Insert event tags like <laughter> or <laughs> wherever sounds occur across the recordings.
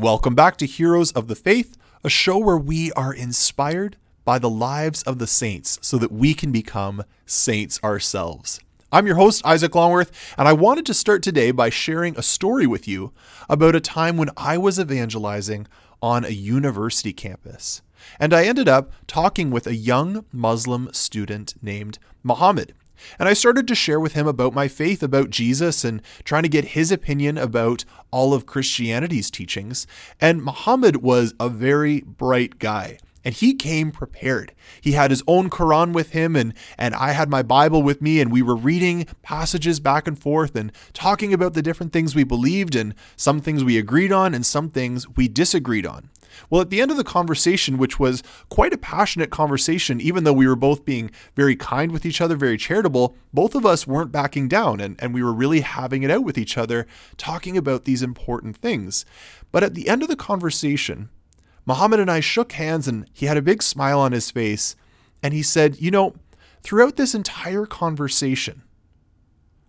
Welcome back to Heroes of the Faith, a show where we are inspired by the lives of the saints so that we can become saints ourselves. I'm your host, Isaac Longworth, and I wanted to start today by sharing a story with you about a time when I was evangelizing on a university campus. And I ended up talking with a young Muslim student named Muhammad. And I started to share with him about my faith, about Jesus, and trying to get his opinion about all of Christianity's teachings. And Muhammad was a very bright guy. And he came prepared. He had his own Quran with him, and, and I had my Bible with me, and we were reading passages back and forth and talking about the different things we believed, and some things we agreed on, and some things we disagreed on. Well, at the end of the conversation, which was quite a passionate conversation, even though we were both being very kind with each other, very charitable, both of us weren't backing down and, and we were really having it out with each other, talking about these important things. But at the end of the conversation, Muhammad and I shook hands and he had a big smile on his face. And he said, You know, throughout this entire conversation,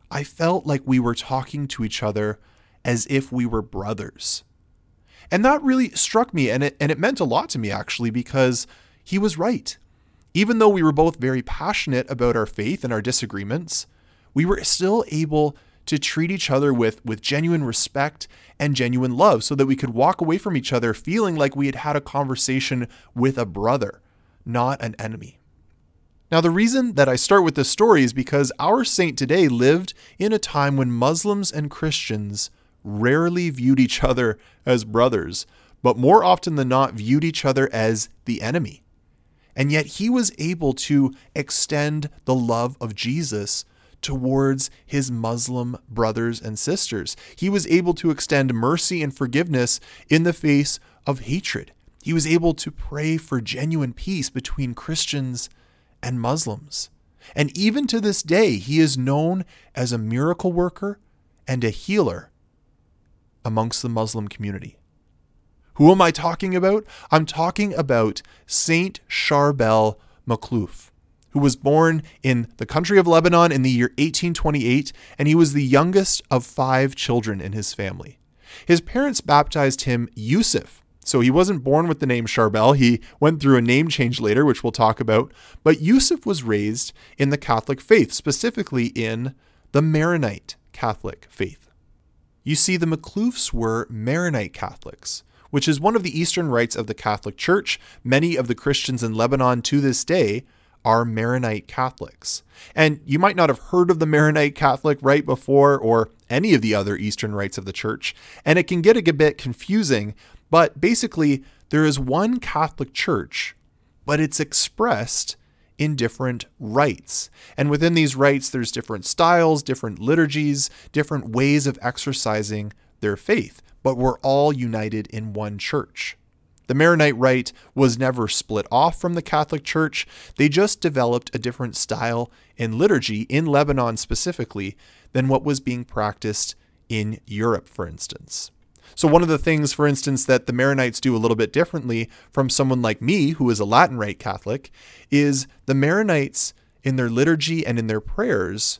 I felt like we were talking to each other as if we were brothers. And that really struck me and it and it meant a lot to me actually because he was right. Even though we were both very passionate about our faith and our disagreements, we were still able to treat each other with with genuine respect and genuine love so that we could walk away from each other feeling like we had had a conversation with a brother, not an enemy. Now, the reason that I start with this story is because our saint today lived in a time when Muslims and Christians rarely viewed each other as brothers, but more often than not viewed each other as the enemy. And yet he was able to extend the love of Jesus towards his Muslim brothers and sisters. He was able to extend mercy and forgiveness in the face of hatred. He was able to pray for genuine peace between Christians and Muslims. And even to this day, he is known as a miracle worker and a healer amongst the Muslim community. Who am I talking about? I'm talking about Saint Charbel Makhlouf, who was born in the country of Lebanon in the year 1828, and he was the youngest of five children in his family. His parents baptized him Yusuf, so he wasn't born with the name Charbel. He went through a name change later, which we'll talk about. But Yusuf was raised in the Catholic faith, specifically in the Maronite Catholic faith. You see, the Makhloufs were Maronite Catholics, which is one of the Eastern rites of the Catholic Church. Many of the Christians in Lebanon to this day are Maronite Catholics. And you might not have heard of the Maronite Catholic rite before or any of the other Eastern rites of the Church, and it can get a bit confusing, but basically, there is one Catholic Church, but it's expressed in different rites. And within these rites, there's different styles, different liturgies, different ways of exercising their faith, but we're all united in one church. The Maronite rite was never split off from the Catholic Church. They just developed a different style in liturgy in Lebanon specifically than what was being practiced in Europe, for instance. So, one of the things, for instance, that the Maronites do a little bit differently from someone like me, who is a Latin Rite Catholic, is the Maronites in their liturgy and in their prayers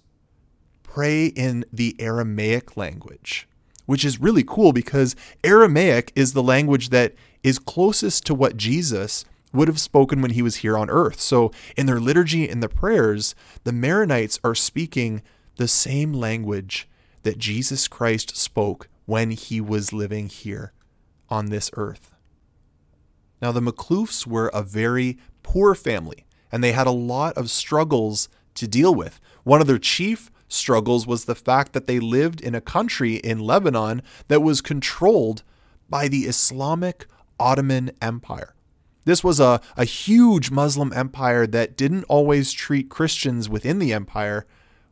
pray in the Aramaic language, which is really cool because Aramaic is the language that is closest to what Jesus would have spoken when he was here on earth. So, in their liturgy and the prayers, the Maronites are speaking the same language that Jesus Christ spoke when he was living here on this earth. Now, the Makhloufs were a very poor family, and they had a lot of struggles to deal with. One of their chief struggles was the fact that they lived in a country in Lebanon that was controlled by the Islamic Ottoman Empire. This was a, a huge Muslim empire that didn't always treat Christians within the empire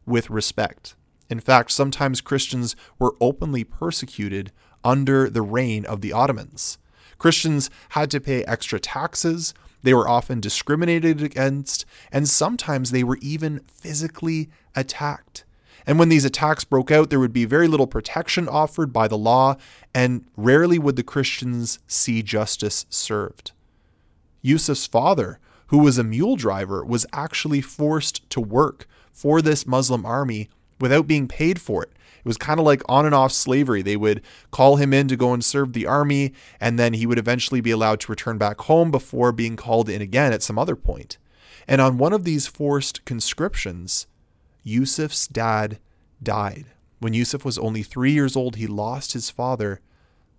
with respect. In fact, sometimes Christians were openly persecuted under the reign of the Ottomans. Christians had to pay extra taxes, they were often discriminated against, and sometimes they were even physically attacked. And when these attacks broke out, there would be very little protection offered by the law, and rarely would the Christians see justice served. Yusuf's father, who was a mule driver, was actually forced to work for this Muslim army without being paid for it. It was kind of like on and off slavery. They would call him in to go and serve the army, and then he would eventually be allowed to return back home before being called in again at some other point. And on one of these forced conscriptions, Yusuf's dad died. When Yusuf was only three years old, he lost his father,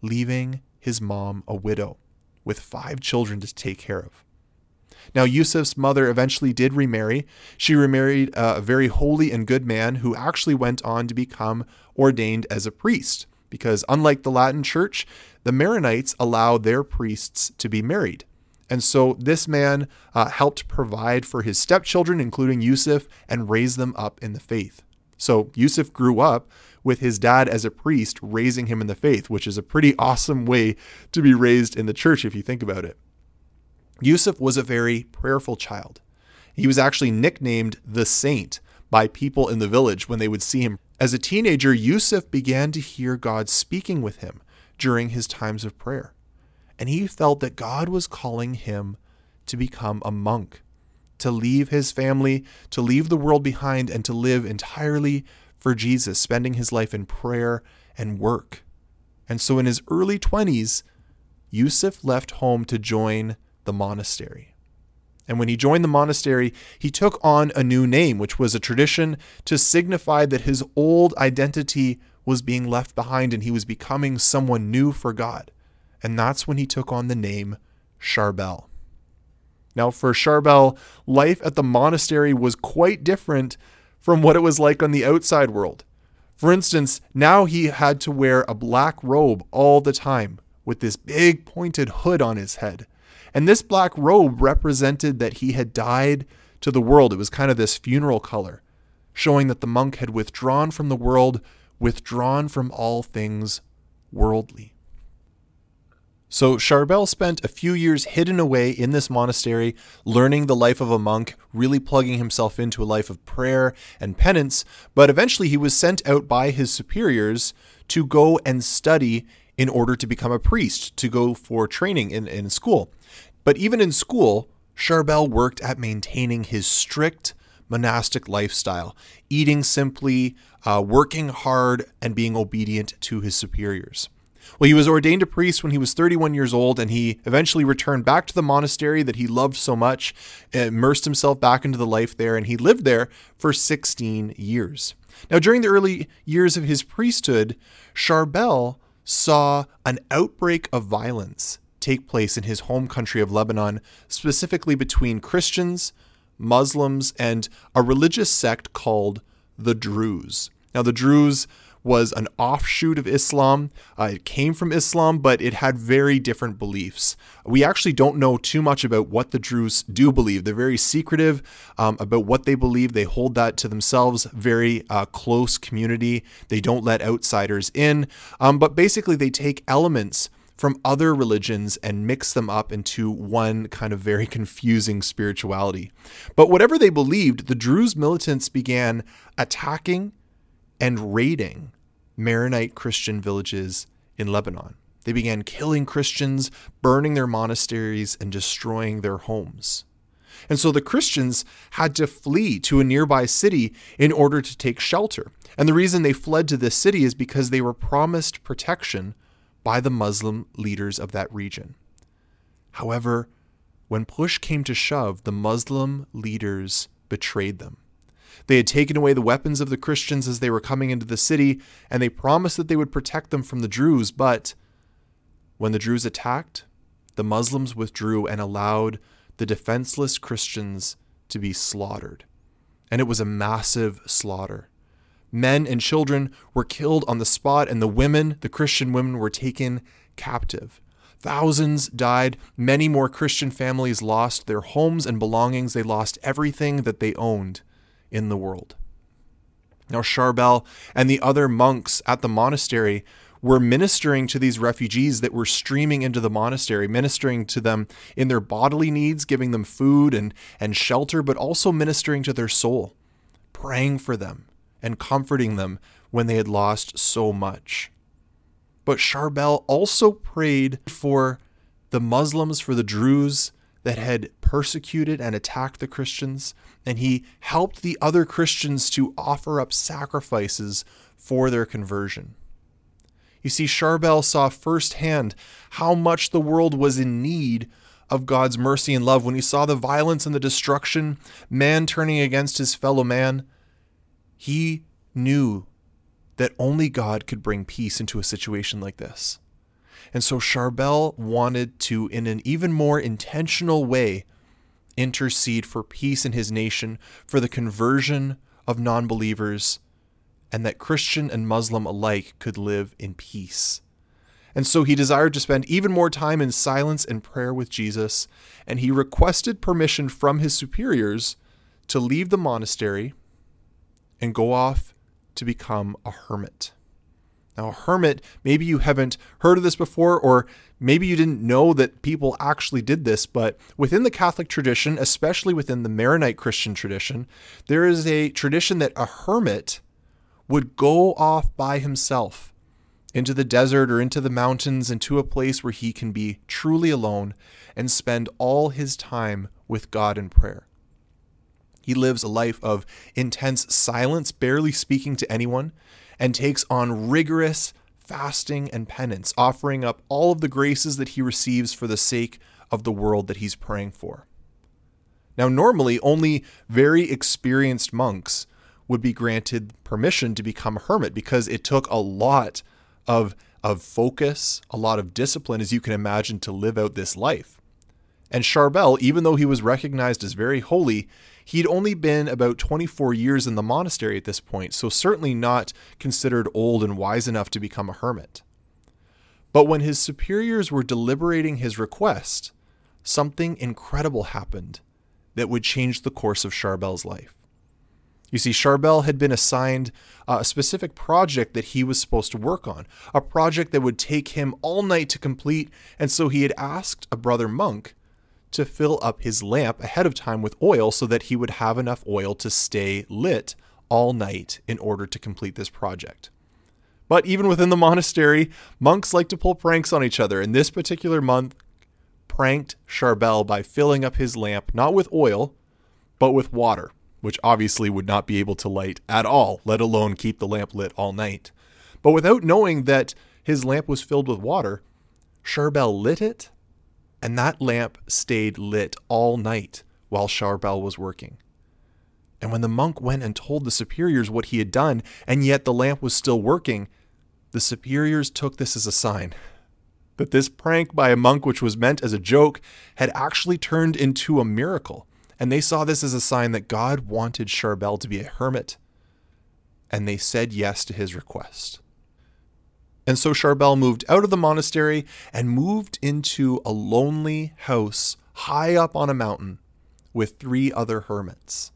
leaving his mom a widow with five children to take care of. Now, Yusuf's mother eventually did remarry. She remarried uh, a very holy and good man who actually went on to become ordained as a priest, because unlike the Latin church, the Maronites allow their priests to be married. And so this man uh, helped provide for his stepchildren, including Yusuf, and raise them up in the faith. So Yusuf grew up with his dad as a priest raising him in the faith, which is a pretty awesome way to be raised in the church if you think about it. Yusuf was a very prayerful child. He was actually nicknamed the saint by people in the village when they would see him. As a teenager, Yusuf began to hear God speaking with him during his times of prayer. And he felt that God was calling him to become a monk, to leave his family, to leave the world behind, and to live entirely for Jesus, spending his life in prayer and work. And so in his early 20s, Yusuf left home to join the monastery. And when he joined the monastery, he took on a new name, which was a tradition to signify that his old identity was being left behind and he was becoming someone new for God. And that's when he took on the name Charbel. Now, for Charbel, life at the monastery was quite different from what it was like on the outside world. For instance, now he had to wear a black robe all the time with this big pointed hood on his head. And this black robe represented that he had died to the world. It was kind of this funeral color, showing that the monk had withdrawn from the world, withdrawn from all things worldly. So Charbel spent a few years hidden away in this monastery, learning the life of a monk, really plugging himself into a life of prayer and penance, but eventually he was sent out by his superiors to go and study in order to become a priest, to go for training in, in school. But even in school, Charbel worked at maintaining his strict monastic lifestyle, eating simply, uh, working hard, and being obedient to his superiors. Well, he was ordained a priest when he was 31 years old, and he eventually returned back to the monastery that he loved so much, immersed himself back into the life there, and he lived there for 16 years. Now, during the early years of his priesthood, Charbel saw an outbreak of violence take place in his home country of Lebanon, specifically between Christians, Muslims, and a religious sect called the Druze. Now, the Druze was an offshoot of Islam. Uh, it came from Islam, but it had very different beliefs. We actually don't know too much about what the Druze do believe. They're very secretive um, about what they believe. They hold that to themselves, very uh, close community. They don't let outsiders in. Um, but basically, they take elements from other religions and mix them up into one kind of very <laughs> confusing spirituality. But whatever they believed, the Druze militants began attacking and raiding Maronite Christian villages in Lebanon. They began killing Christians, burning their monasteries, and destroying their homes. And so the Christians had to flee to a nearby city in order to take shelter. And the reason they fled to this city is because they were promised protection by the Muslim leaders of that region. However, when push came to shove, the Muslim leaders betrayed them. They had taken away the weapons of the Christians as they were coming into the city, and they promised that they would protect them from the Druze. But when the Druze attacked, the Muslims withdrew and allowed the defenseless Christians to be slaughtered. And it was a massive slaughter. Men and children were killed on the spot, and the women, the Christian women, were taken captive. Thousands died. Many more Christian families lost their homes and belongings. They lost everything that they owned in the world. Now, Charbel and the other monks at the monastery were ministering to these refugees that were streaming into the monastery, ministering to them in their bodily needs, giving them food and, and shelter, but also ministering to their soul, praying for them, and comforting them when they had lost so much. But Charbel also prayed for the Muslims, for the Druze that had persecuted and attacked the Christians, and he helped the other Christians to offer up sacrifices for their conversion. You see, Charbel saw firsthand how much the world was in need of God's mercy and love when he saw the violence and the destruction, man turning against his fellow man. He knew that only God could bring peace into a situation like this. And so Charbel wanted to, in an even more intentional way, intercede for peace in his nation, for the conversion of non believers, and that Christian and Muslim alike could live in peace. And so he desired to spend even more time in silence and prayer with Jesus, and he requested permission from his superiors to leave the monastery and go off to become a hermit. Now, a hermit, maybe you haven't heard of this before, or maybe you didn't know that people actually did this, but within the Catholic tradition, especially within the Maronite Christian tradition, there is a tradition that a hermit would go off by himself into the desert or into the mountains, into a place where he can be truly alone and spend all his time with God in prayer. He lives a life of intense silence, barely speaking to anyone, and takes on rigorous fasting and penance, offering up all of the graces that he receives for the sake of the world that he's praying for. Now, normally, only very experienced monks would be granted permission to become a hermit because it took a lot of, of focus, a lot of discipline, as you can imagine, to live out this life. And Charbel, even though he was recognized as very holy, he'd only been about 24 years in the monastery at this point, so certainly not considered old and wise enough to become a hermit. But when his superiors were deliberating his request, something incredible happened that would change the course of Charbel's life. You see, Charbel had been assigned uh, a specific project that he was supposed to work on, a project that would take him all night to complete, and so he had asked a brother monk to fill up his lamp ahead of time with oil so that he would have enough oil to stay lit all night in order to complete this project. But even within the monastery, monks like to pull pranks on each other, and this particular monk pranked Charbel by filling up his lamp not with oil, but with water which obviously would not be able to light at all, let alone keep the lamp lit all night. But without knowing that his lamp was filled with water, Charbel lit it, and that lamp stayed lit all night while Charbel was working. And when the monk went and told the superiors what he had done, and yet the lamp was still working, the superiors took this as a sign that this prank by a monk, which was meant as a joke, had actually turned into a miracle and they saw this as a sign that God wanted Charbel to be a hermit, and they said yes to his request. And so Charbel moved out of the monastery and moved into a lonely house high up on a mountain with three other hermits.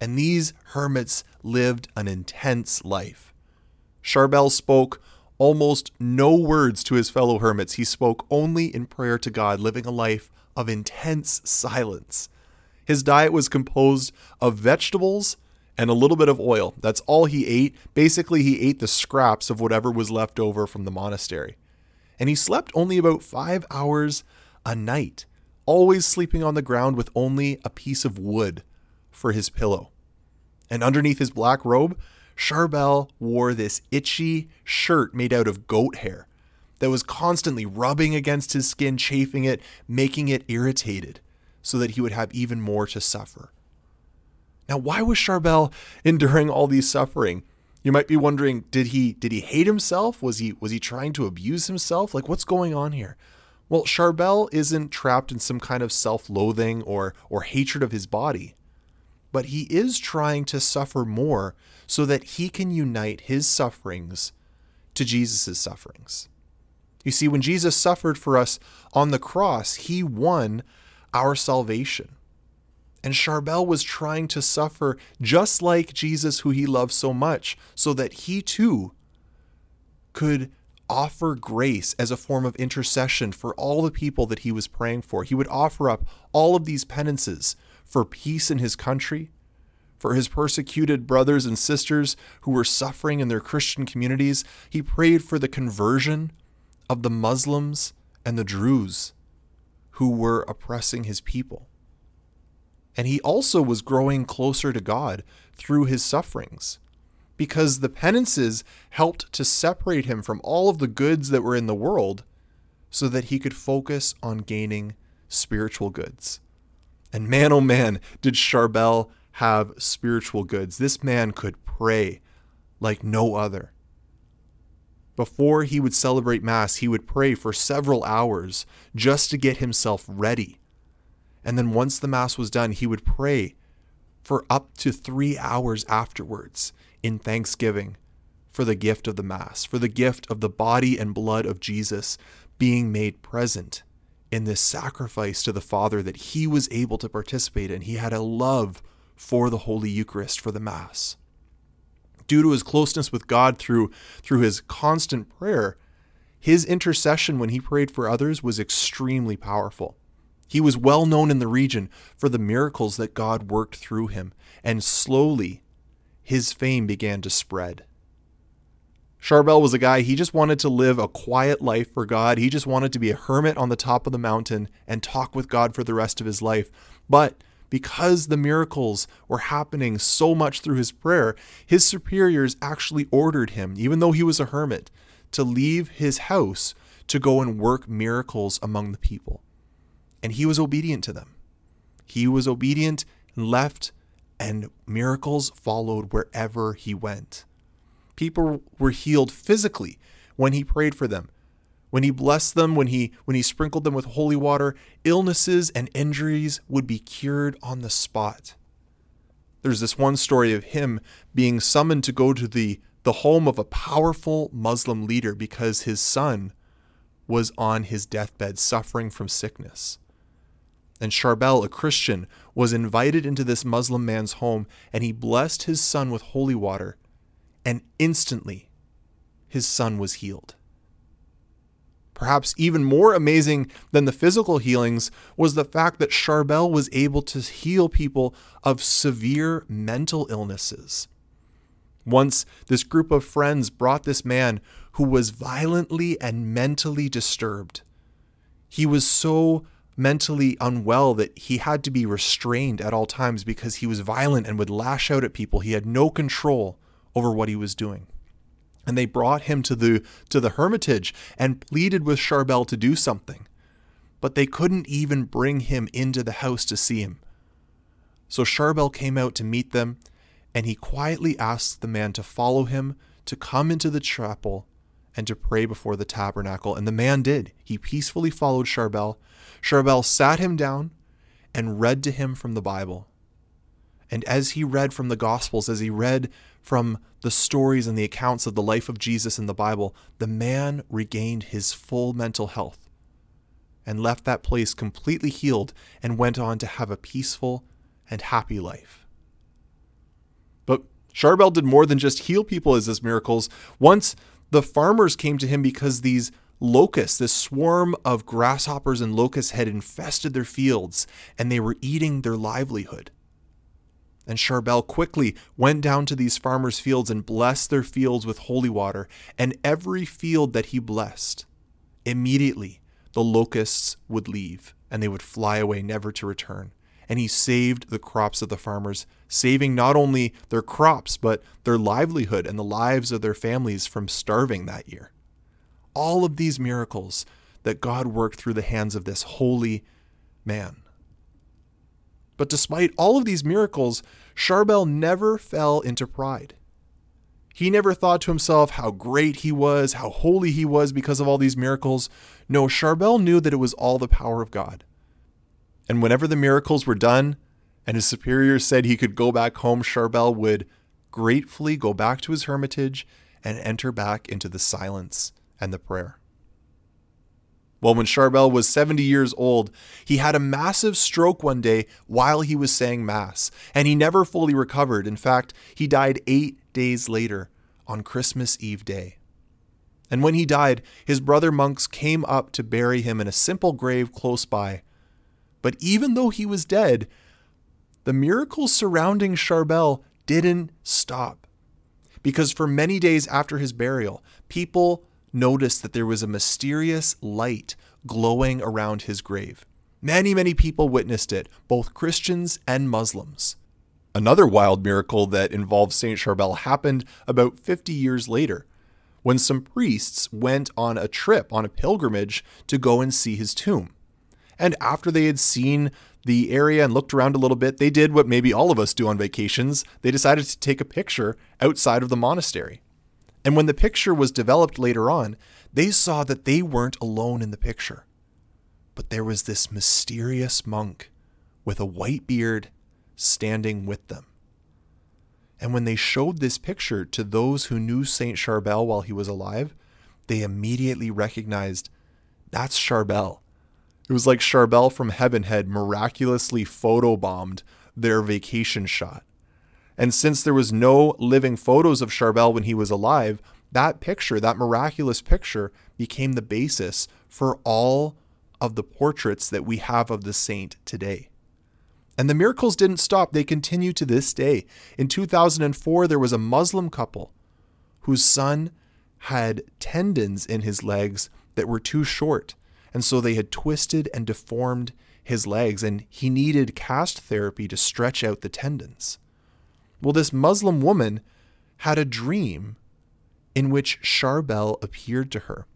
And these hermits lived an intense life. Charbel spoke almost no words to his fellow hermits. He spoke only in prayer to God, living a life of intense silence. His diet was composed of vegetables and a little bit of oil. That's all he ate. Basically, he ate the scraps of whatever was left over from the monastery. And he slept only about five hours a night, always sleeping on the ground with only a piece of wood for his pillow. And underneath his black robe, Charbel wore this itchy shirt made out of goat hair that was constantly rubbing against his skin, chafing it, making it irritated so that he would have even more to suffer. Now, why was Charbel enduring all these suffering? You might be wondering, did he did he hate himself? Was he was he trying to abuse himself? Like what's going on here? Well, Charbel isn't trapped in some kind of self-loathing or or hatred of his body, but he is trying to suffer more so that he can unite his sufferings to Jesus' sufferings. You see, when Jesus suffered for us on the cross, he won our salvation. And Charbel was trying to suffer just like Jesus, who he loved so much, so that he too could offer grace as a form of intercession for all the people that he was praying for. He would offer up all of these penances for peace in his country, for his persecuted brothers and sisters who were suffering in their Christian communities. He prayed for the conversion of the Muslims and the Druze who were oppressing his people. And he also was growing closer to God through his sufferings because the penances helped to separate him from all of the goods that were in the world so that he could focus on gaining spiritual goods. And man, oh man, did Charbel have spiritual goods. This man could pray like no other. Before he would celebrate Mass, he would pray for several hours just to get himself ready. And then once the Mass was done, he would pray for up to three hours afterwards in thanksgiving for the gift of the Mass, for the gift of the body and blood of Jesus being made present in this sacrifice to the Father that he was able to participate in. He had a love for the Holy Eucharist, for the Mass due to his closeness with God through, through his constant prayer, his intercession when he prayed for others was extremely powerful. He was well known in the region for the miracles that God worked through him, and slowly his fame began to spread. Charbel was a guy, he just wanted to live a quiet life for God. He just wanted to be a hermit on the top of the mountain and talk with God for the rest of his life. But because the miracles were happening so much through his prayer, his superiors actually ordered him, even though he was a hermit, to leave his house to go and work miracles among the people. And he was obedient to them. He was obedient and left, and miracles followed wherever he went. People were healed physically when he prayed for them when he blessed them, when he when he sprinkled them with holy water, illnesses and injuries would be cured on the spot. There's this one story of him being summoned to go to the the home of a powerful Muslim leader because his son was on his deathbed suffering from sickness. And Charbel, a Christian, was invited into this Muslim man's home and he blessed his son with holy water, and instantly his son was healed. Perhaps even more amazing than the physical healings was the fact that Charbel was able to heal people of severe mental illnesses. Once, this group of friends brought this man who was violently and mentally disturbed. He was so mentally unwell that he had to be restrained at all times because he was violent and would lash out at people. He had no control over what he was doing and they brought him to the to the hermitage and pleaded with Charbel to do something. But they couldn't even bring him into the house to see him. So Charbel came out to meet them, and he quietly asked the man to follow him to come into the chapel and to pray before the tabernacle. And the man did. He peacefully followed Charbel. Charbel sat him down and read to him from the Bible. And as he read from the Gospels, as he read from the stories and the accounts of the life of Jesus in the Bible, the man regained his full mental health and left that place completely healed and went on to have a peaceful and happy life. But Charbel did more than just heal people as his miracles. Once the farmers came to him because these locusts, this swarm of grasshoppers and locusts had infested their fields and they were eating their livelihood. And Charbel quickly went down to these farmers' fields and blessed their fields with holy water. And every field that he blessed, immediately the locusts would leave and they would fly away, never to return. And he saved the crops of the farmers, saving not only their crops, but their livelihood and the lives of their families from starving that year. All of these miracles that God worked through the hands of this holy man. But despite all of these miracles, Charbel never fell into pride. He never thought to himself how great he was, how holy he was because of all these miracles. No, Charbel knew that it was all the power of God. And whenever the miracles were done and his superiors said he could go back home, Charbel would gratefully go back to his hermitage and enter back into the silence and the prayer. Well, when Charbel was 70 years old, he had a massive stroke one day while he was saying Mass, and he never fully recovered. In fact, he died eight days later on Christmas Eve day. And when he died, his brother monks came up to bury him in a simple grave close by. But even though he was dead, the miracles surrounding Charbel didn't stop. Because for many days after his burial, people noticed that there was a mysterious light glowing around his grave. Many, many people witnessed it, both Christians and Muslims. Another wild miracle that involved Saint Charbel happened about 50 years later when some priests went on a trip, on a pilgrimage, to go and see his tomb. And after they had seen the area and looked around a little bit, they did what maybe all of us do on vacations. They decided to take a picture outside of the monastery. And when the picture was developed later on, they saw that they weren't alone in the picture. But there was this mysterious monk with a white beard standing with them. And when they showed this picture to those who knew Saint Charbel while he was alive, they immediately recognized that's Charbel. It was like Charbel from heaven had miraculously photobombed their vacation shot. And since there was no living photos of Charbel when he was alive, that picture, that miraculous picture, became the basis for all of the portraits that we have of the saint today. And the miracles didn't stop, they continue to this day. In 2004, there was a Muslim couple whose son had tendons in his legs that were too short. And so they had twisted and deformed his legs, and he needed cast therapy to stretch out the tendons. Well, this Muslim woman had a dream in which Charbel appeared to her.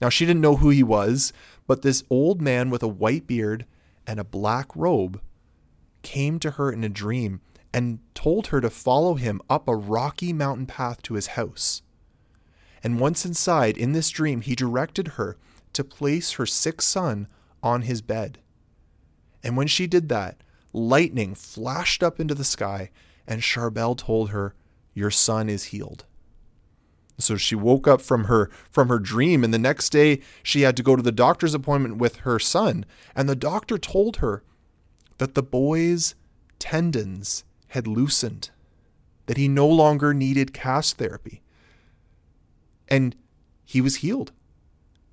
Now, she didn't know who he was, but this old man with a white beard and a black robe came to her in a dream and told her to follow him up a rocky mountain path to his house. And once inside, in this dream, he directed her to place her sick son on his bed. And when she did that, lightning flashed up into the sky, and Charbel told her, Your son is healed. So she woke up from her from her dream and the next day she had to go to the doctor's appointment with her son and the doctor told her that the boy's tendons had loosened, that he no longer needed cast therapy. And he was healed.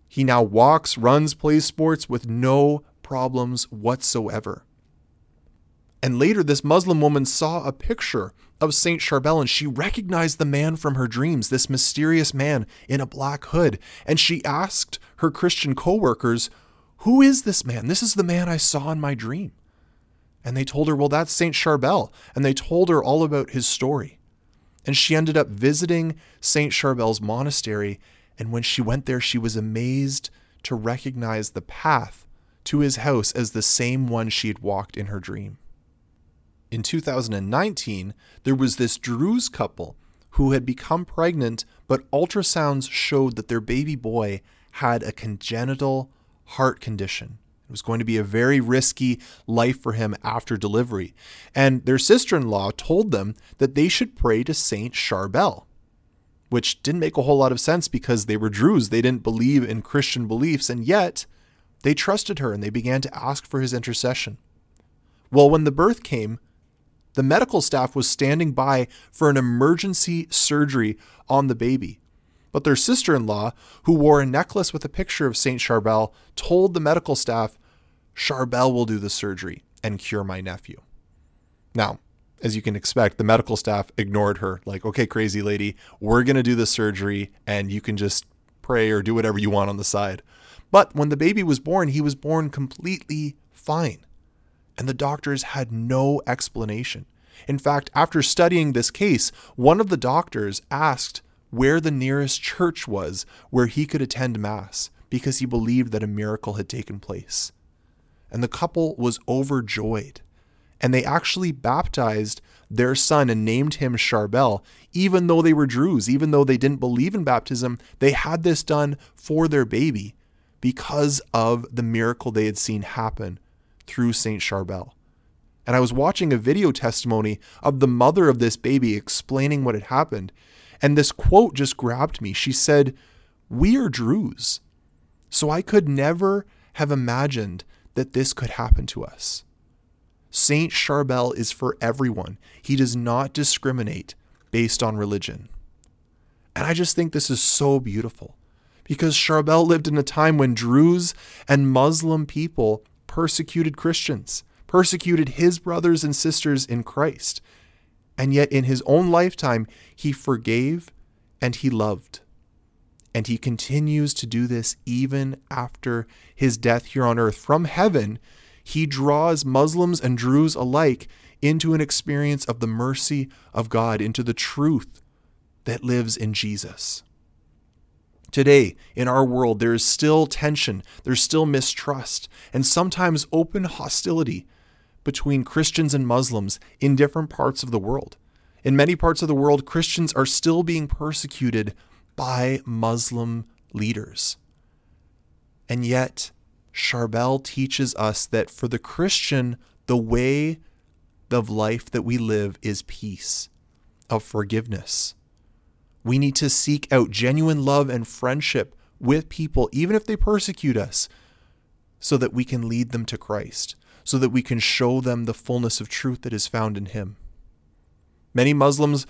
He now walks, runs, plays sports with no problems whatsoever. And later, this Muslim woman saw a picture of Saint Charbel and she recognized the man from her dreams, this mysterious man in a black hood. And she asked her Christian coworkers, Who is this man? This is the man I saw in my dream. And they told her, well, that's St. Charbel. And they told her all about his story. And she ended up visiting St. Charbel's monastery. And when she went there, she was amazed to recognize the path to his house as the same one she had walked in her dream. In 2019, there was this Druze couple who had become pregnant, but ultrasounds showed that their baby boy had a congenital heart condition. It was going to be a very risky life for him after delivery. And their sister in law told them that they should pray to Saint Charbel, which didn't make a whole lot of sense because they were Druze. They didn't believe in Christian beliefs, and yet they trusted her and they began to ask for his intercession. Well, when the birth came, the medical staff was standing by for an emergency surgery on the baby. But their sister in law, who wore a necklace with a picture of St. Charbel, told the medical staff, Charbel will do the surgery and cure my nephew. Now, as you can expect, the medical staff ignored her, like, okay, crazy lady, we're going to do the surgery and you can just pray or do whatever you want on the side. But when the baby was born, he was born completely fine. And the doctors had no explanation. In fact, after studying this case, one of the doctors asked where the nearest church was where he could attend Mass because he believed that a miracle had taken place. And the couple was overjoyed. And they actually baptized their son and named him Charbel, even though they were Druze, even though they didn't believe in baptism. They had this done for their baby because of the miracle they had seen happen through Saint Charbel. And I was watching a video testimony of the mother of this baby explaining what had happened. And this quote just grabbed me. She said, We are Druze. So I could never have imagined that this could happen to us. Saint Charbel is for everyone. He does not discriminate based on religion. And I just think this is so beautiful because Charbel lived in a time when Druze and Muslim people persecuted Christians, persecuted his brothers and sisters in Christ. And yet, in his own lifetime, he forgave and he loved. And he continues to do this even after his death here on earth. From heaven, he draws Muslims and Druze alike into an experience of the mercy of God, into the truth that lives in Jesus. Today, in our world, there is still tension, there's still mistrust, and sometimes open hostility between Christians and Muslims in different parts of the world. In many parts of the world, Christians are still being persecuted by Muslim leaders. And yet, Charbel teaches us that for the Christian, the way of life that we live is peace, of forgiveness. We need to seek out genuine love and friendship with people, even if they persecute us, so that we can lead them to Christ, so that we can show them the fullness of truth that is found in Him. Many Muslims,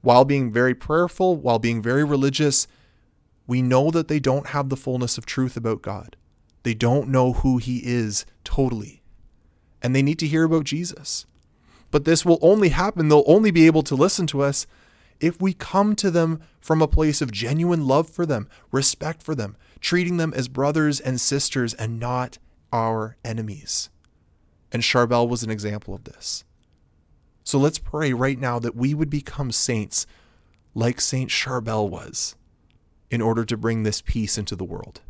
while being very prayerful, while being very religious, we know that they don't have the fullness of truth about God. They don't know who He is totally. And they need to hear about Jesus. But this will only happen, they'll only be able to listen to us if we come to them from a place of genuine love for them, respect for them, treating them as brothers and sisters and not our enemies. And Charbel was an example of this. So let's pray right now that we would become saints like Saint Charbel was in order to bring this peace into the world.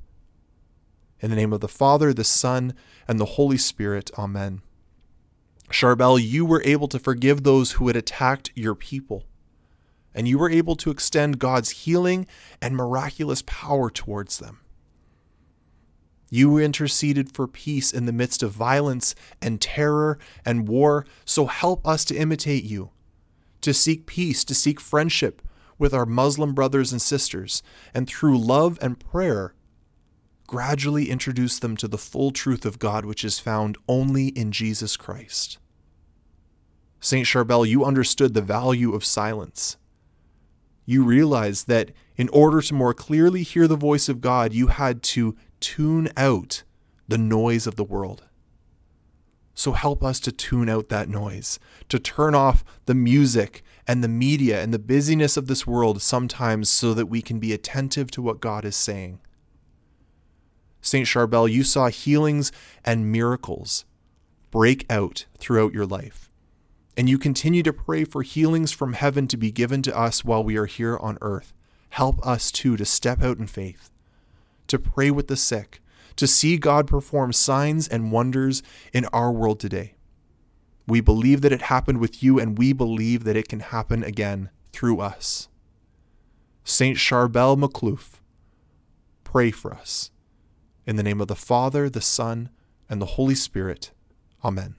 In the name of the Father, the Son, and the Holy Spirit, Amen. Charbel, you were able to forgive those who had attacked your people, and you were able to extend God's healing and miraculous power towards them. You interceded for peace in the midst of violence and terror and war, so help us to imitate you, to seek peace, to seek friendship with our Muslim brothers and sisters, and through love and prayer, gradually introduce them to the full truth of God, which is found only in Jesus Christ. St. Charbel, you understood the value of silence. You realized that in order to more clearly hear the voice of God, you had to tune out the noise of the world. So help us to tune out that noise, to turn off the music and the media and the busyness of this world sometimes so that we can be attentive to what God is saying. St. Charbel, you saw healings and miracles break out throughout your life. And you continue to pray for healings from heaven to be given to us while we are here on earth. Help us too to step out in faith, to pray with the sick, to see God perform signs and wonders in our world today. We believe that it happened with you, and we believe that it can happen again through us. Saint Charbel Makhlouf, pray for us. In the name of the Father, the Son, and the Holy Spirit. Amen.